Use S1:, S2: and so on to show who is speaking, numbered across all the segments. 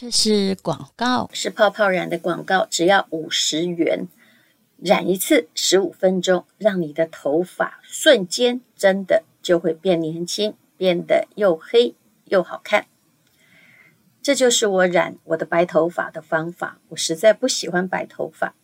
S1: 这是广告，
S2: 是泡泡染的广告，只要五十元，染一次十五分钟，让你的头发瞬间真的就会变年轻，变得又黑又好看。这就是我染我的白头发的方法。我实在不喜欢白头发，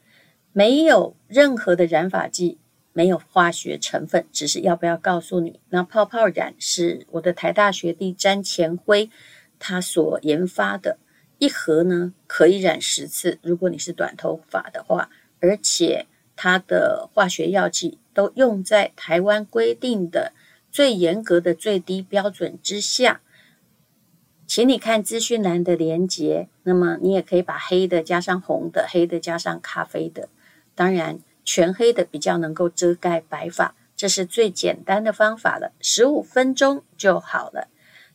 S2: 没有任何的染发剂，没有化学成分，只是要不要告诉你，那泡泡染是我的台大学弟詹前辉他所研发的。一盒呢可以染十次，如果你是短头发的话，而且它的化学药剂都用在台湾规定的最严格的最低标准之下。请你看资讯栏的连接，那么你也可以把黑的加上红的，黑的加上咖啡的，当然全黑的比较能够遮盖白发，这是最简单的方法了，十五分钟就好了。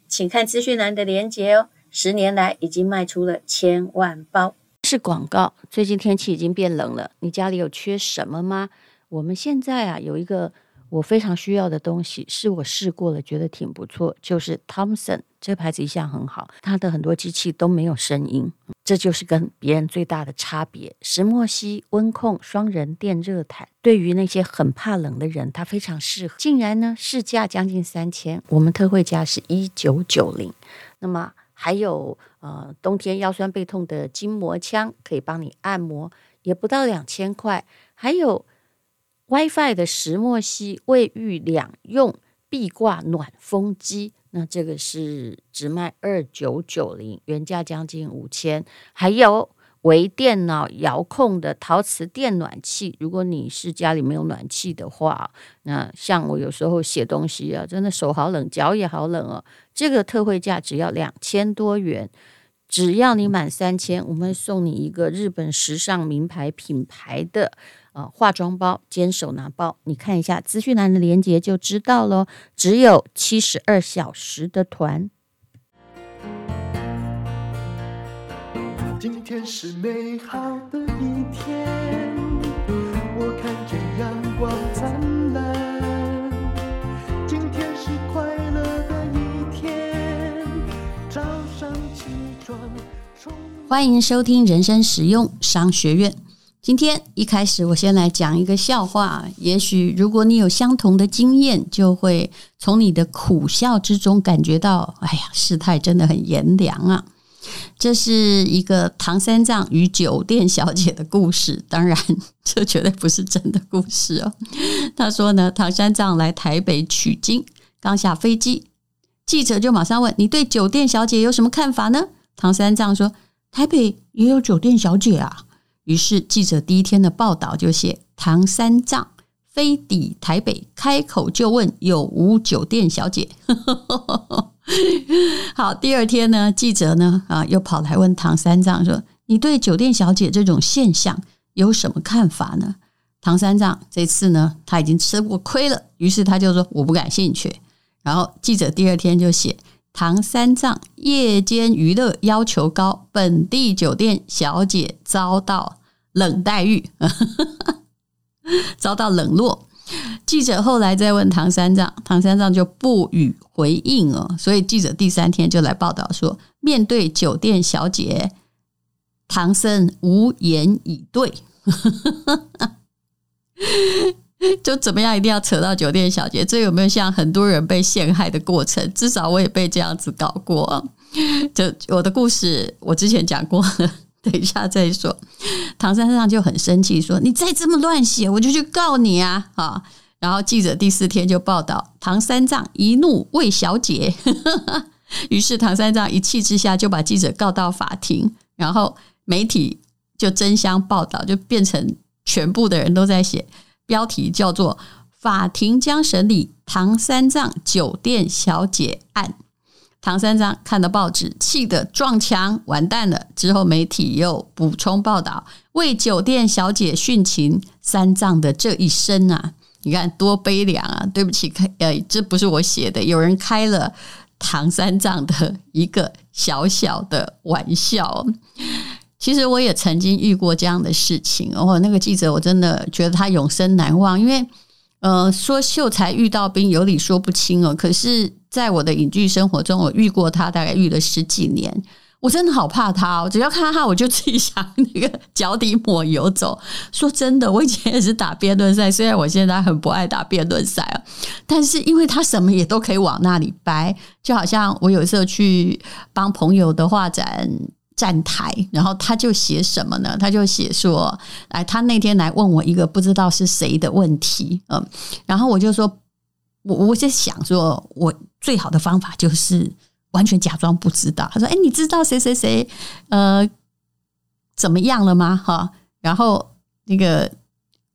S2: 请看资讯栏的连接哦。十年来已经卖出了千万包，
S1: 是广告。最近天气已经变冷了，你家里有缺什么吗？我们现在啊有一个我非常需要的东西，是我试过了，觉得挺不错，就是 Thomson 这个牌子一向很好，它的很多机器都没有声音，这就是跟别人最大的差别。石墨烯温控双人电热毯，对于那些很怕冷的人，它非常适合。竟然呢市价将近三千，我们特惠价是一九九零，那么。还有呃，冬天腰酸背痛的筋膜枪可以帮你按摩，也不到两千块。还有 WiFi 的石墨烯卫浴两用壁挂暖风机，那这个是只卖二九九零，原价将近五千。还有。微电脑遥控的陶瓷电暖器，如果你是家里没有暖气的话，那像我有时候写东西啊，真的手好冷，脚也好冷哦。这个特惠价只要两千多元，只要你满三千，我们送你一个日本时尚名牌品牌的呃化妆包兼手拿包。你看一下资讯栏的链接就知道喽。只有七十二小时的团。今天是美好的一天，我看见阳光灿烂。今天是快乐的一天，早上起床。欢迎收听人生实用商学院。今天一开始，我先来讲一个笑话。也许如果你有相同的经验，就会从你的苦笑之中感觉到，哎呀，世态真的很炎凉啊。这是一个唐三藏与酒店小姐的故事，当然这绝对不是真的故事哦。他说呢，唐三藏来台北取经，刚下飞机，记者就马上问：“你对酒店小姐有什么看法呢？”唐三藏说：“台北也有酒店小姐啊。”于是记者第一天的报道就写：“唐三藏飞抵台北，开口就问有无酒店小姐。”好，第二天呢，记者呢啊又跑来问唐三藏说：“你对酒店小姐这种现象有什么看法呢？”唐三藏这次呢他已经吃过亏了，于是他就说：“我不感兴趣。”然后记者第二天就写：“唐三藏夜间娱乐要求高，本地酒店小姐遭到冷待遇，遭到冷落。”记者后来再问唐三藏，唐三藏就不予回应哦。所以记者第三天就来报道说，面对酒店小姐，唐僧无言以对。就怎么样，一定要扯到酒店小姐？这有没有像很多人被陷害的过程？至少我也被这样子搞过。就我的故事，我之前讲过，等一下再说。唐三藏就很生气，说：“你再这么乱写，我就去告你啊！”啊。然后记者第四天就报道唐三藏一怒为小姐，于是唐三藏一气之下就把记者告到法庭，然后媒体就争相报道，就变成全部的人都在写，标题叫做“法庭将审理唐三藏酒店小姐案”。唐三藏看到报纸，气得撞墙，完蛋了。之后媒体又补充报道，为酒店小姐殉情，三藏的这一生啊。你看多悲凉啊！对不起，开呃，这不是我写的，有人开了唐三藏的一个小小的玩笑。其实我也曾经遇过这样的事情哦。那个记者我真的觉得他永生难忘，因为呃，说秀才遇到兵，有理说不清哦。可是，在我的影剧生活中，我遇过他，大概遇了十几年。我真的好怕他，只要看到他，我就自己 想那个脚底抹油走。说真的，我以前也是打辩论赛，虽然我现在很不爱打辩论赛啊，但是因为他什么也都可以往那里掰，就好像我有时候去帮朋友的画展站台，然后他就写什么呢？他就写说，哎，他那天来问我一个不知道是谁的问题，嗯，然后我就说，我我在想说，我最好的方法就是。完全假装不知道。他说：“哎，你知道谁谁谁呃怎么样了吗？”哈，然后那个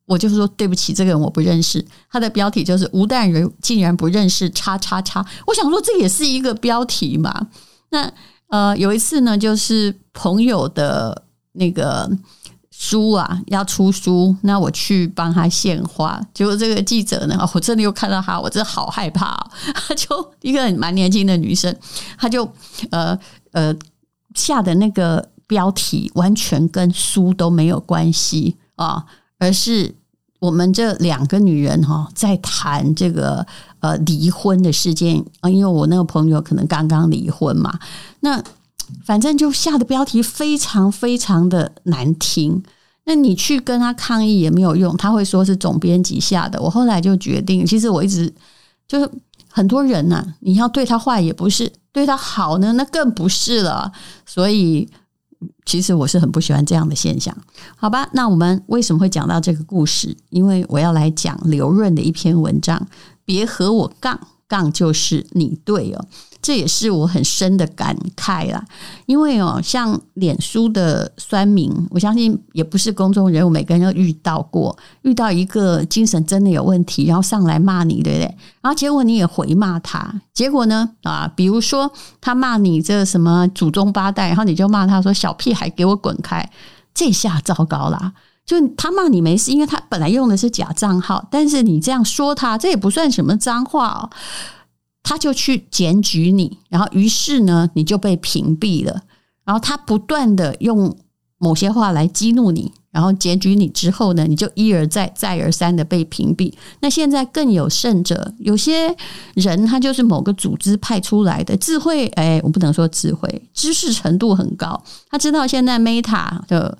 S1: 我就说：“对不起，这个人我不认识。”他的标题就是“吴淡如竟然不认识叉叉叉”。我想说，这也是一个标题嘛。那呃，有一次呢，就是朋友的那个。书啊，要出书，那我去帮他献花。结果这个记者呢，我真的又看到他，我真的好害怕哦。他就一个蛮年轻的女生，他就呃呃下的那个标题完全跟书都没有关系啊，而是我们这两个女人哈在谈这个呃离婚的事件啊，因为我那个朋友可能刚刚离婚嘛，那。反正就下的标题非常非常的难听，那你去跟他抗议也没有用，他会说是总编辑下的。我后来就决定，其实我一直就是很多人呐、你要对他坏也不是，对他好呢，那更不是了。所以其实我是很不喜欢这样的现象。好吧，那我们为什么会讲到这个故事？因为我要来讲刘润的一篇文章，别和我杠，杠就是你对哦。这也是我很深的感慨啦，因为哦，像脸书的酸民，我相信也不是公众人物，每个人都遇到过，遇到一个精神真的有问题，然后上来骂你，对不对？然后结果你也回骂他，结果呢啊，比如说他骂你这什么祖宗八代，然后你就骂他说小屁孩给我滚开，这下糟糕啦，就他骂你没事，因为他本来用的是假账号，但是你这样说他，这也不算什么脏话哦。他就去检举你，然后于是呢，你就被屏蔽了。然后他不断的用某些话来激怒你，然后检举你之后呢，你就一而再、再而三的被屏蔽。那现在更有甚者，有些人他就是某个组织派出来的，智慧，哎，我不能说智慧，知识程度很高，他知道现在 Meta 的。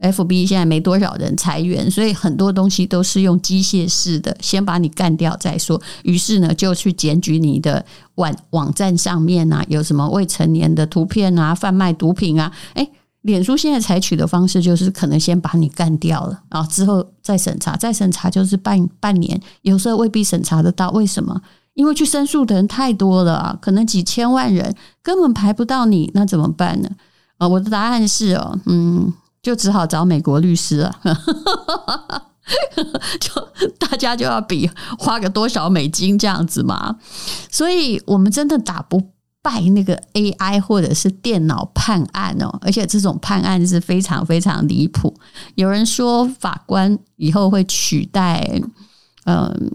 S1: FB 现在没多少人裁员，所以很多东西都是用机械式的，先把你干掉再说。于是呢，就去检举你的网网站上面啊，有什么未成年的图片啊，贩卖毒品啊。诶，脸书现在采取的方式就是可能先把你干掉了，然后之后再审查，再审查就是半半年，有时候未必审查得到。为什么？因为去申诉的人太多了啊，可能几千万人根本排不到你，那怎么办呢？啊，我的答案是哦，嗯。就只好找美国律师了，就大家就要比花个多少美金这样子嘛，所以我们真的打不败那个 AI 或者是电脑判案哦，而且这种判案是非常非常离谱。有人说法官以后会取代，嗯。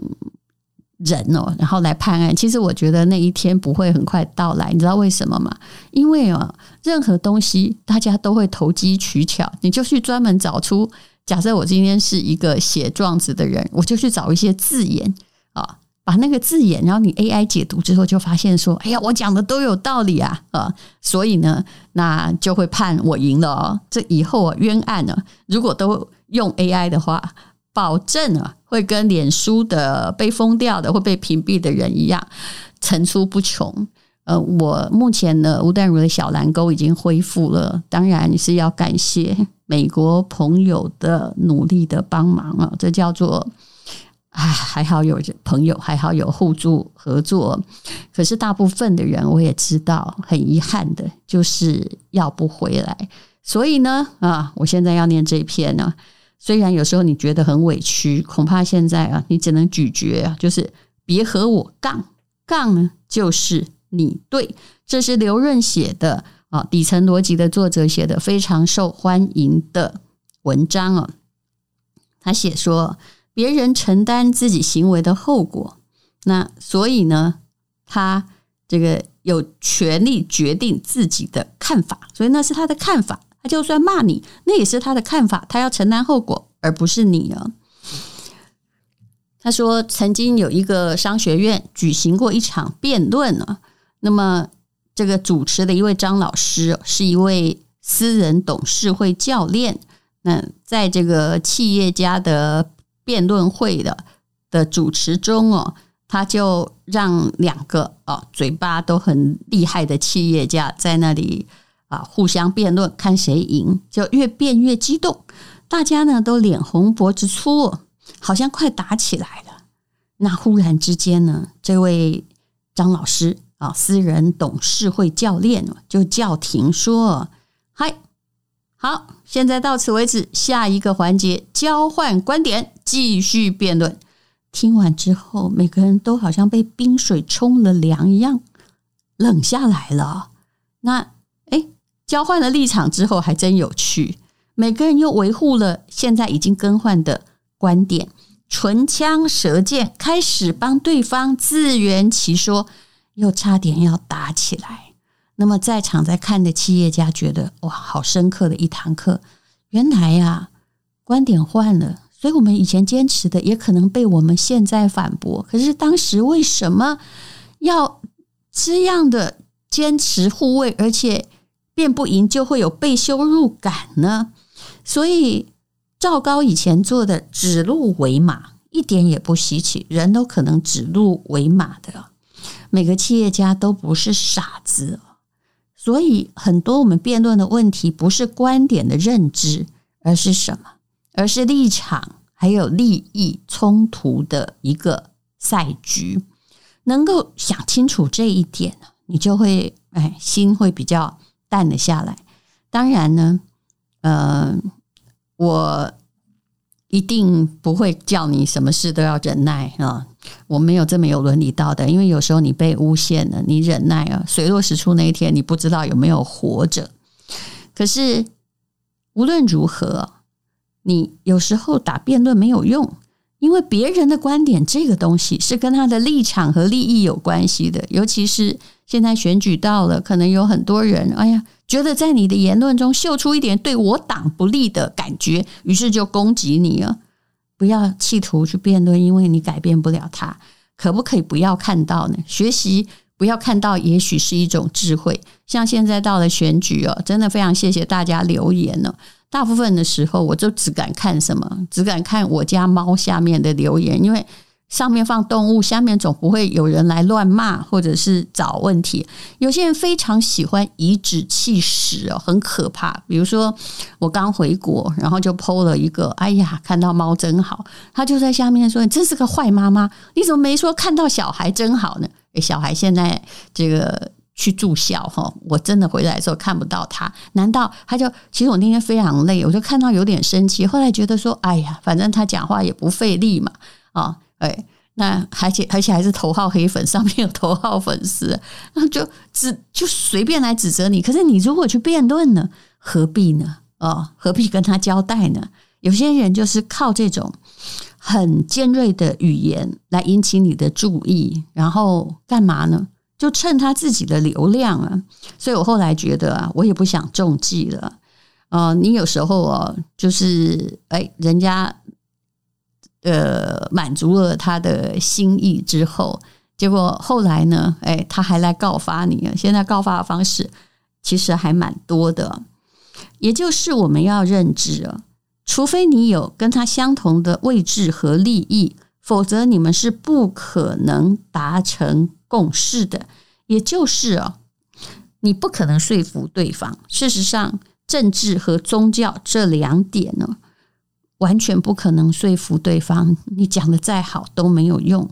S1: 人哦，然后来判案。其实我觉得那一天不会很快到来，你知道为什么吗？因为啊，任何东西大家都会投机取巧，你就去专门找出。假设我今天是一个写状子的人，我就去找一些字眼啊，把那个字眼，然后你 AI 解读之后，就发现说，哎呀，我讲的都有道理啊啊，所以呢，那就会判我赢了哦。这以后啊，冤案呢，如果都用 AI 的话。保证啊，会跟脸书的被封掉的、会被屏蔽的人一样层出不穷。呃，我目前呢，吴淡如的小蓝沟已经恢复了，当然是要感谢美国朋友的努力的帮忙啊。这叫做啊，还好有朋友，还好有互助合作。可是大部分的人，我也知道，很遗憾的就是要不回来。所以呢，啊，我现在要念这一篇呢。虽然有时候你觉得很委屈，恐怕现在啊，你只能咀嚼啊，就是别和我杠，杠呢就是你对。这是刘润写的啊，底层逻辑的作者写的非常受欢迎的文章啊。他写说，别人承担自己行为的后果，那所以呢，他这个有权利决定自己的看法，所以那是他的看法。就算骂你，那也是他的看法，他要承担后果，而不是你啊。他说，曾经有一个商学院举行过一场辩论啊，那么这个主持的一位张老师，是一位私人董事会教练。那在这个企业家的辩论会的的主持中哦，他就让两个哦嘴巴都很厉害的企业家在那里啊互相辩论，看谁赢，就越辩越激动，大家呢都脸红脖子粗，好像快打起来了。那忽然之间呢，这位张老师啊，私人董事会教练就叫停说：“嗨。”好，现在到此为止。下一个环节，交换观点，继续辩论。听完之后，每个人都好像被冰水冲了凉一样，冷下来了。那，交换了立场之后，还真有趣。每个人又维护了现在已经更换的观点，唇枪舌剑，开始帮对方自圆其说，又差点要打起来。那么在场在看的企业家觉得哇，好深刻的一堂课。原来呀，观点换了，所以我们以前坚持的也可能被我们现在反驳。可是当时为什么要这样的坚持护卫，而且辩不赢就会有被羞辱感呢？所以赵高以前做的指鹿为马，一点也不稀奇，人都可能指鹿为马的。每个企业家都不是傻子。所以，很多我们辩论的问题不是观点的认知，而是什么？而是立场还有利益冲突的一个赛局。能够想清楚这一点，你就会哎，心会比较淡了下来。当然呢，呃，我。一定不会叫你什么事都要忍耐啊！我没有这么有伦理道德，因为有时候你被诬陷了，你忍耐啊，水落石出那一天，你不知道有没有活着。可是无论如何，你有时候打辩论没有用，因为别人的观点这个东西是跟他的立场和利益有关系的，尤其是现在选举到了，可能有很多人，哎呀。觉得在你的言论中秀出一点对我党不利的感觉，于是就攻击你了。不要企图去辩论，因为你改变不了他。可不可以不要看到呢？学习不要看到，也许是一种智慧。像现在到了选举哦，真的非常谢谢大家留言了。大部分的时候，我就只敢看什么，只敢看我家猫下面的留言，因为。上面放动物，下面总不会有人来乱骂或者是找问题。有些人非常喜欢颐指气使哦，很可怕。比如说，我刚回国，然后就剖了一个，哎呀，看到猫真好。他就在下面说：“你真是个坏妈妈，你怎么没说看到小孩真好呢？”诶，小孩现在这个去住校哈，我真的回来的时候看不到他。难道他就？其实我那天非常累，我就看到有点生气。后来觉得说：“哎呀，反正他讲话也不费力嘛，啊。”哎，那而且而且还是头号黑粉，上面有头号粉丝，那就指就随便来指责你。可是你如果去辩论呢，何必呢？哦，何必跟他交代呢？有些人就是靠这种很尖锐的语言来引起你的注意，然后干嘛呢？就蹭他自己的流量啊。所以我后来觉得啊，我也不想中计了。哦，你有时候哦，就是哎，人家。呃，满足了他的心意之后，结果后来呢？哎，他还来告发你了。现在告发的方式其实还蛮多的，也就是我们要认知啊，除非你有跟他相同的位置和利益，否则你们是不可能达成共识的。也就是啊，你不可能说服对方。事实上，政治和宗教这两点呢，完全不可能说服对方，你讲的再好都没有用。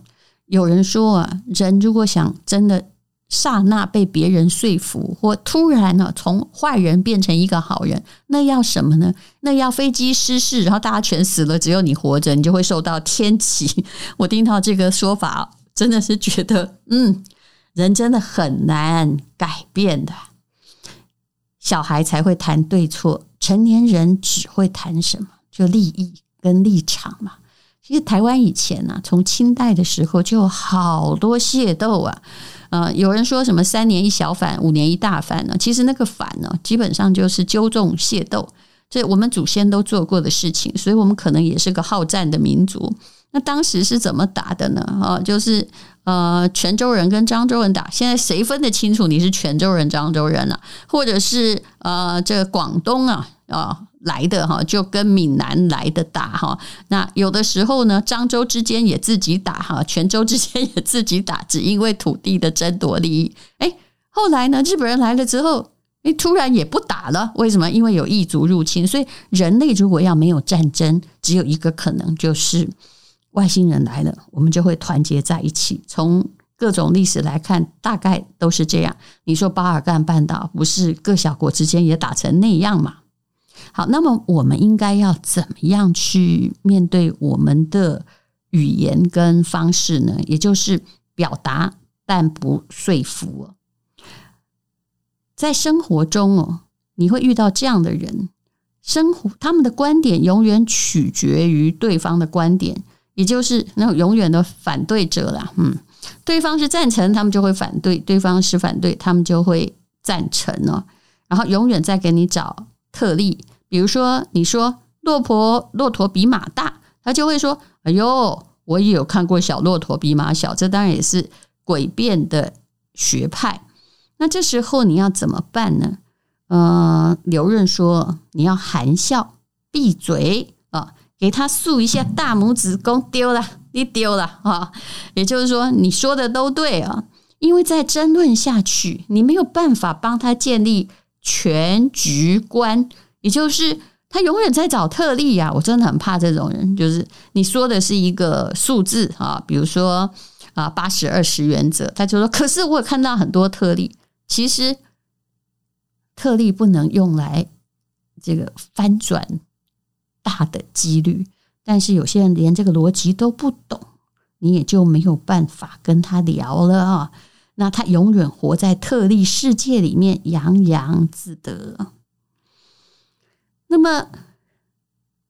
S1: 有人说啊，人如果想真的刹那被别人说服，或突然呢从坏人变成一个好人，那要什么呢？那要飞机失事，然后大家全死了，只有你活着，你就会受到天启。我听到这个说法，真的是觉得，嗯，人真的很难改变的。小孩才会谈对错，成年人只会谈什么？就利益跟立场嘛，其实台湾以前呢、啊，从清代的时候就有好多械斗啊，呃，有人说什么三年一小反，五年一大反呢？其实那个反呢，基本上就是纠众械斗，这我们祖先都做过的事情，所以我们可能也是个好战的民族。那当时是怎么打的呢？啊，就是呃，泉州人跟漳州人打。现在谁分得清楚你是泉州人、漳州人啊？或者是呃，这广东啊啊来的哈，就跟闽南来的打哈。那有的时候呢，漳州之间也自己打哈，泉州之间也自己打，只因为土地的争夺利益。哎，后来呢，日本人来了之后，哎，突然也不打了。为什么？因为有异族入侵。所以人类如果要没有战争，只有一个可能，就是。外星人来了，我们就会团结在一起。从各种历史来看，大概都是这样。你说巴尔干半岛不是各小国之间也打成那样吗？好，那么我们应该要怎么样去面对我们的语言跟方式呢？也就是表达，但不说服。在生活中哦，你会遇到这样的人，生活他们的观点永远取决于对方的观点。也就是那种永远的反对者啦，嗯，对方是赞成，他们就会反对；对方是反对，他们就会赞成哦。然后永远在给你找特例，比如说你说骆驼骆驼比马大，他就会说：“哎呦，我也有看过小骆驼比马小。”这当然也是诡辩的学派。那这时候你要怎么办呢？呃，刘润说：“你要含笑闭嘴啊。”给他竖一下大拇指，公丢了，你丢了啊！也就是说，你说的都对啊，因为再争论下去，你没有办法帮他建立全局观，也就是他永远在找特例呀。我真的很怕这种人，就是你说的是一个数字啊，比如说啊八十二十原则，他就说，可是我有看到很多特例，其实特例不能用来这个翻转。大的几率，但是有些人连这个逻辑都不懂，你也就没有办法跟他聊了啊。那他永远活在特例世界里面，洋洋自得。那么，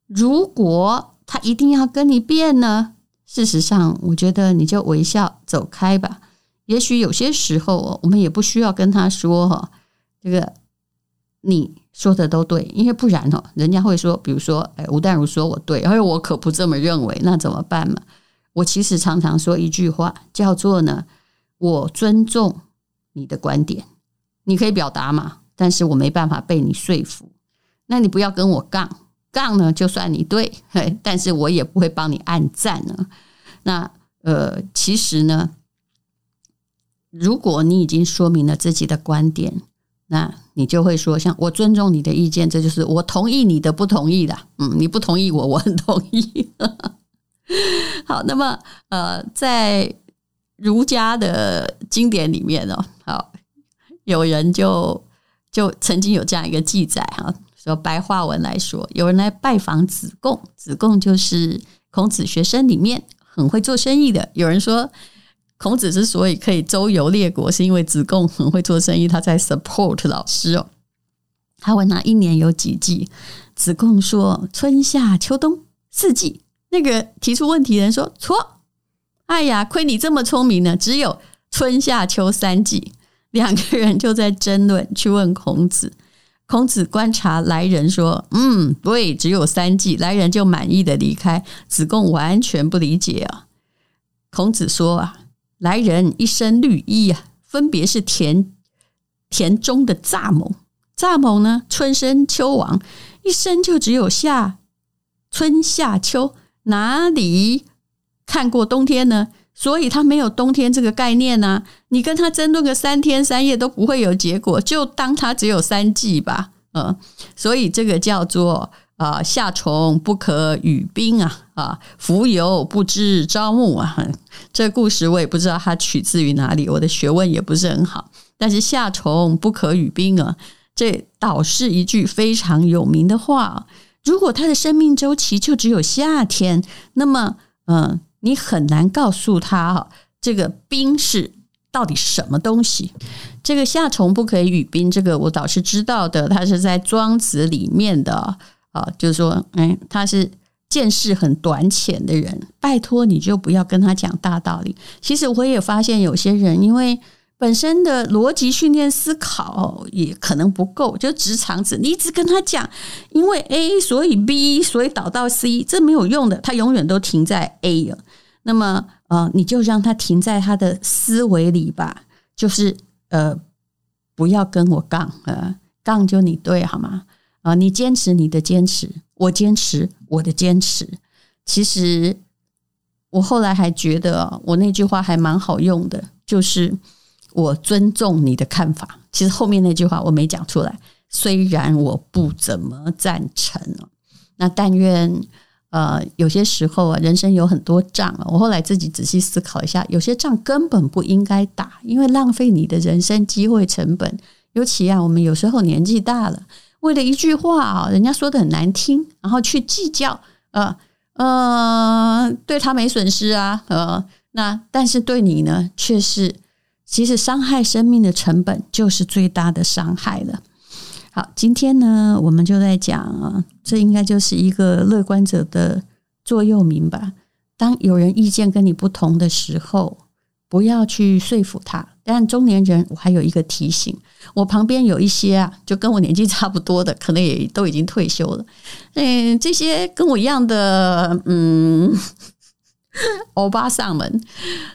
S1: 如果他一定要跟你辩呢？事实上，我觉得你就微笑走开吧。也许有些时候，我们也不需要跟他说哈，这个你。说的都对，因为不然哦，人家会说，比如说，哎，吴淡如说我对，而我可不这么认为，那怎么办嘛？我其实常常说一句话，叫做呢，我尊重你的观点，你可以表达嘛，但是我没办法被你说服，那你不要跟我杠，杠呢就算你对，嘿，但是我也不会帮你按赞呢。那呃，其实呢，如果你已经说明了自己的观点。那你就会说，像我尊重你的意见，这就是我同意你的不同意的。嗯，你不同意我，我很同意。好，那么呃，在儒家的经典里面哦，好，有人就就曾经有这样一个记载哈，说白话文来说，有人来拜访子贡，子贡就是孔子学生里面很会做生意的。有人说。孔子之所以可以周游列国，是因为子贡很会做生意，他在 support 老师哦。他问他一年有几季，子贡说春夏秋冬四季。那个提出问题的人说错，哎呀，亏你这么聪明呢，只有春夏秋三季。两个人就在争论，去问孔子。孔子观察来人说：“嗯，对，只有三季。”来人就满意的离开。子贡完全不理解啊。孔子说啊。来人一身绿衣啊，分别是田田中的蚱蜢。蚱蜢呢，春生秋亡，一生就只有夏春夏秋，哪里看过冬天呢？所以他没有冬天这个概念呢、你跟他争论个三天三夜都不会有结果，就当他只有三季吧。嗯，所以这个叫做。啊，夏虫不可语冰啊！啊，蜉蝣不知朝暮啊！这故事我也不知道它取自于哪里，我的学问也不是很好。但是夏虫不可语冰啊，这倒是一句非常有名的话。如果它的生命周期就只有夏天，那么，嗯，你很难告诉他哈，这个冰是到底什么东西。这个夏虫不可以语冰，这个我倒是知道的，它是在《庄子》里面的。啊，就是说，哎，他是见识很短浅的人，拜托你就不要跟他讲大道理。其实我也发现有些人，因为本身的逻辑训练思考也可能不够，就直肠子，你一直跟他讲，因为 A 所以 B 所以导到 C，这没有用的，他永远都停在 A 了。那么呃，你就让他停在他的思维里吧，就是呃，不要跟我杠，呃，杠就你对好吗？啊、呃，你坚持你的坚持，我坚持我的坚持。其实我后来还觉得，我那句话还蛮好用的，就是。我尊重你的看法，其实后面那句话我没讲出来。虽然我不怎么赞成，那但愿呃有些时候啊，人生有很多仗啊。我后来自己仔细思考一下，有些仗根本不应该打，因为浪费你的人生机会成本。尤其啊，我们有时候年纪大了，为了一句话啊，人家说的很难听，然后去计较，呃呃，对他没损失啊，呃，那但是对你呢，却是。其实伤害生命的成本就是最大的伤害了。好，今天呢，我们就在讲啊，这应该就是一个乐观者的座右铭吧。当有人意见跟你不同的时候，不要去说服他。但中年人，我还有一个提醒：我旁边有一些啊，就跟我年纪差不多的，可能也都已经退休了。嗯，这些跟我一样的，嗯，欧巴桑们，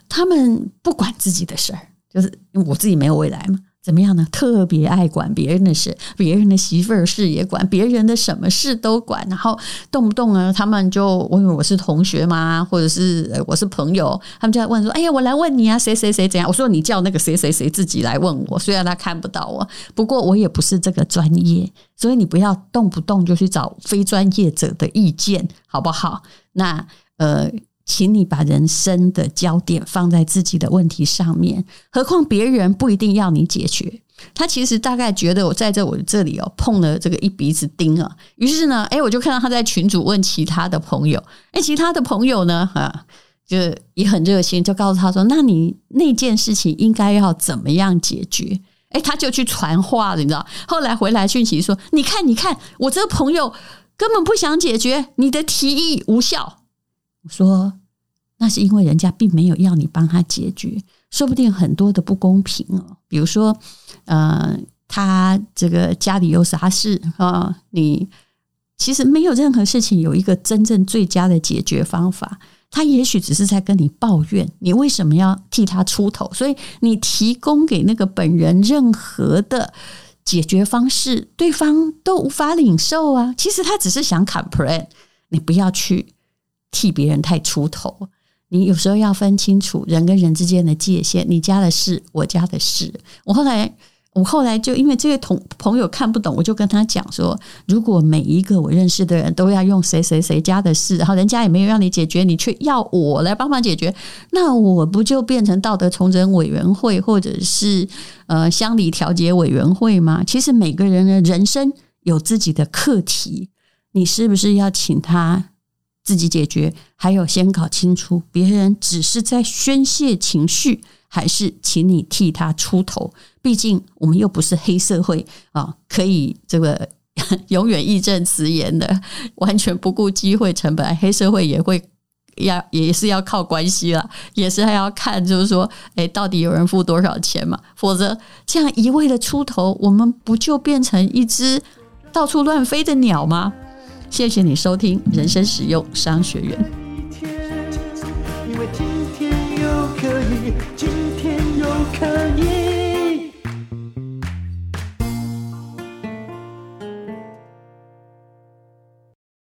S1: 他们不管自己的事儿。就是我自己没有未来嘛，怎么样呢？特别爱管别人的事，别人的媳妇儿事也管，别人的什么事都管，然后动不动呢，他们就我以为我是同学嘛，或者是我是朋友，他们就在问说：“哎呀，我来问你啊，谁谁谁怎样？”我说：“你叫那个谁谁谁自己来问我，虽然他看不到我，不过我也不是这个专业，所以你不要动不动就去找非专业者的意见，好不好？那呃。”请你把人生的焦点放在自己的问题上面，何况别人不一定要你解决。他其实大概觉得我在这我这里哦碰了这个一鼻子钉啊，于是呢，诶，我就看到他在群主问其他的朋友，诶，其他的朋友呢，啊，就也很热心，就告诉他说，那你那件事情应该要怎么样解决？诶，他就去传话了，你知道？后来回来讯息说，你看，你看，我这个朋友根本不想解决，你的提议无效。说。那是因为人家并没有要你帮他解决，说不定很多的不公平哦。比如说，呃，他这个家里有啥事啊？你其实没有任何事情有一个真正最佳的解决方法。他也许只是在跟你抱怨，你为什么要替他出头？所以你提供给那个本人任何的解决方式，对方都无法领受啊。其实他只是想 complain，你不要去替别人太出头。你有时候要分清楚人跟人之间的界限，你家的事，我家的事。我后来，我后来就因为这位同朋友看不懂，我就跟他讲说：如果每一个我认识的人都要用谁谁谁家的事，然后人家也没有让你解决，你却要我来帮忙解决，那我不就变成道德重整委员会，或者是呃乡里调解委员会吗？其实每个人的人生有自己的课题，你是不是要请他？自己解决，还有先搞清楚别人只是在宣泄情绪，还是请你替他出头。毕竟我们又不是黑社会啊，可以这个 永远义正辞严的，完全不顾机会成本。黑社会也会要也是要靠关系了，也是还要看，就是说，哎，到底有人付多少钱嘛？否则这样一味的出头，我们不就变成一只到处乱飞的鸟吗？谢谢你收听人生实用商学院。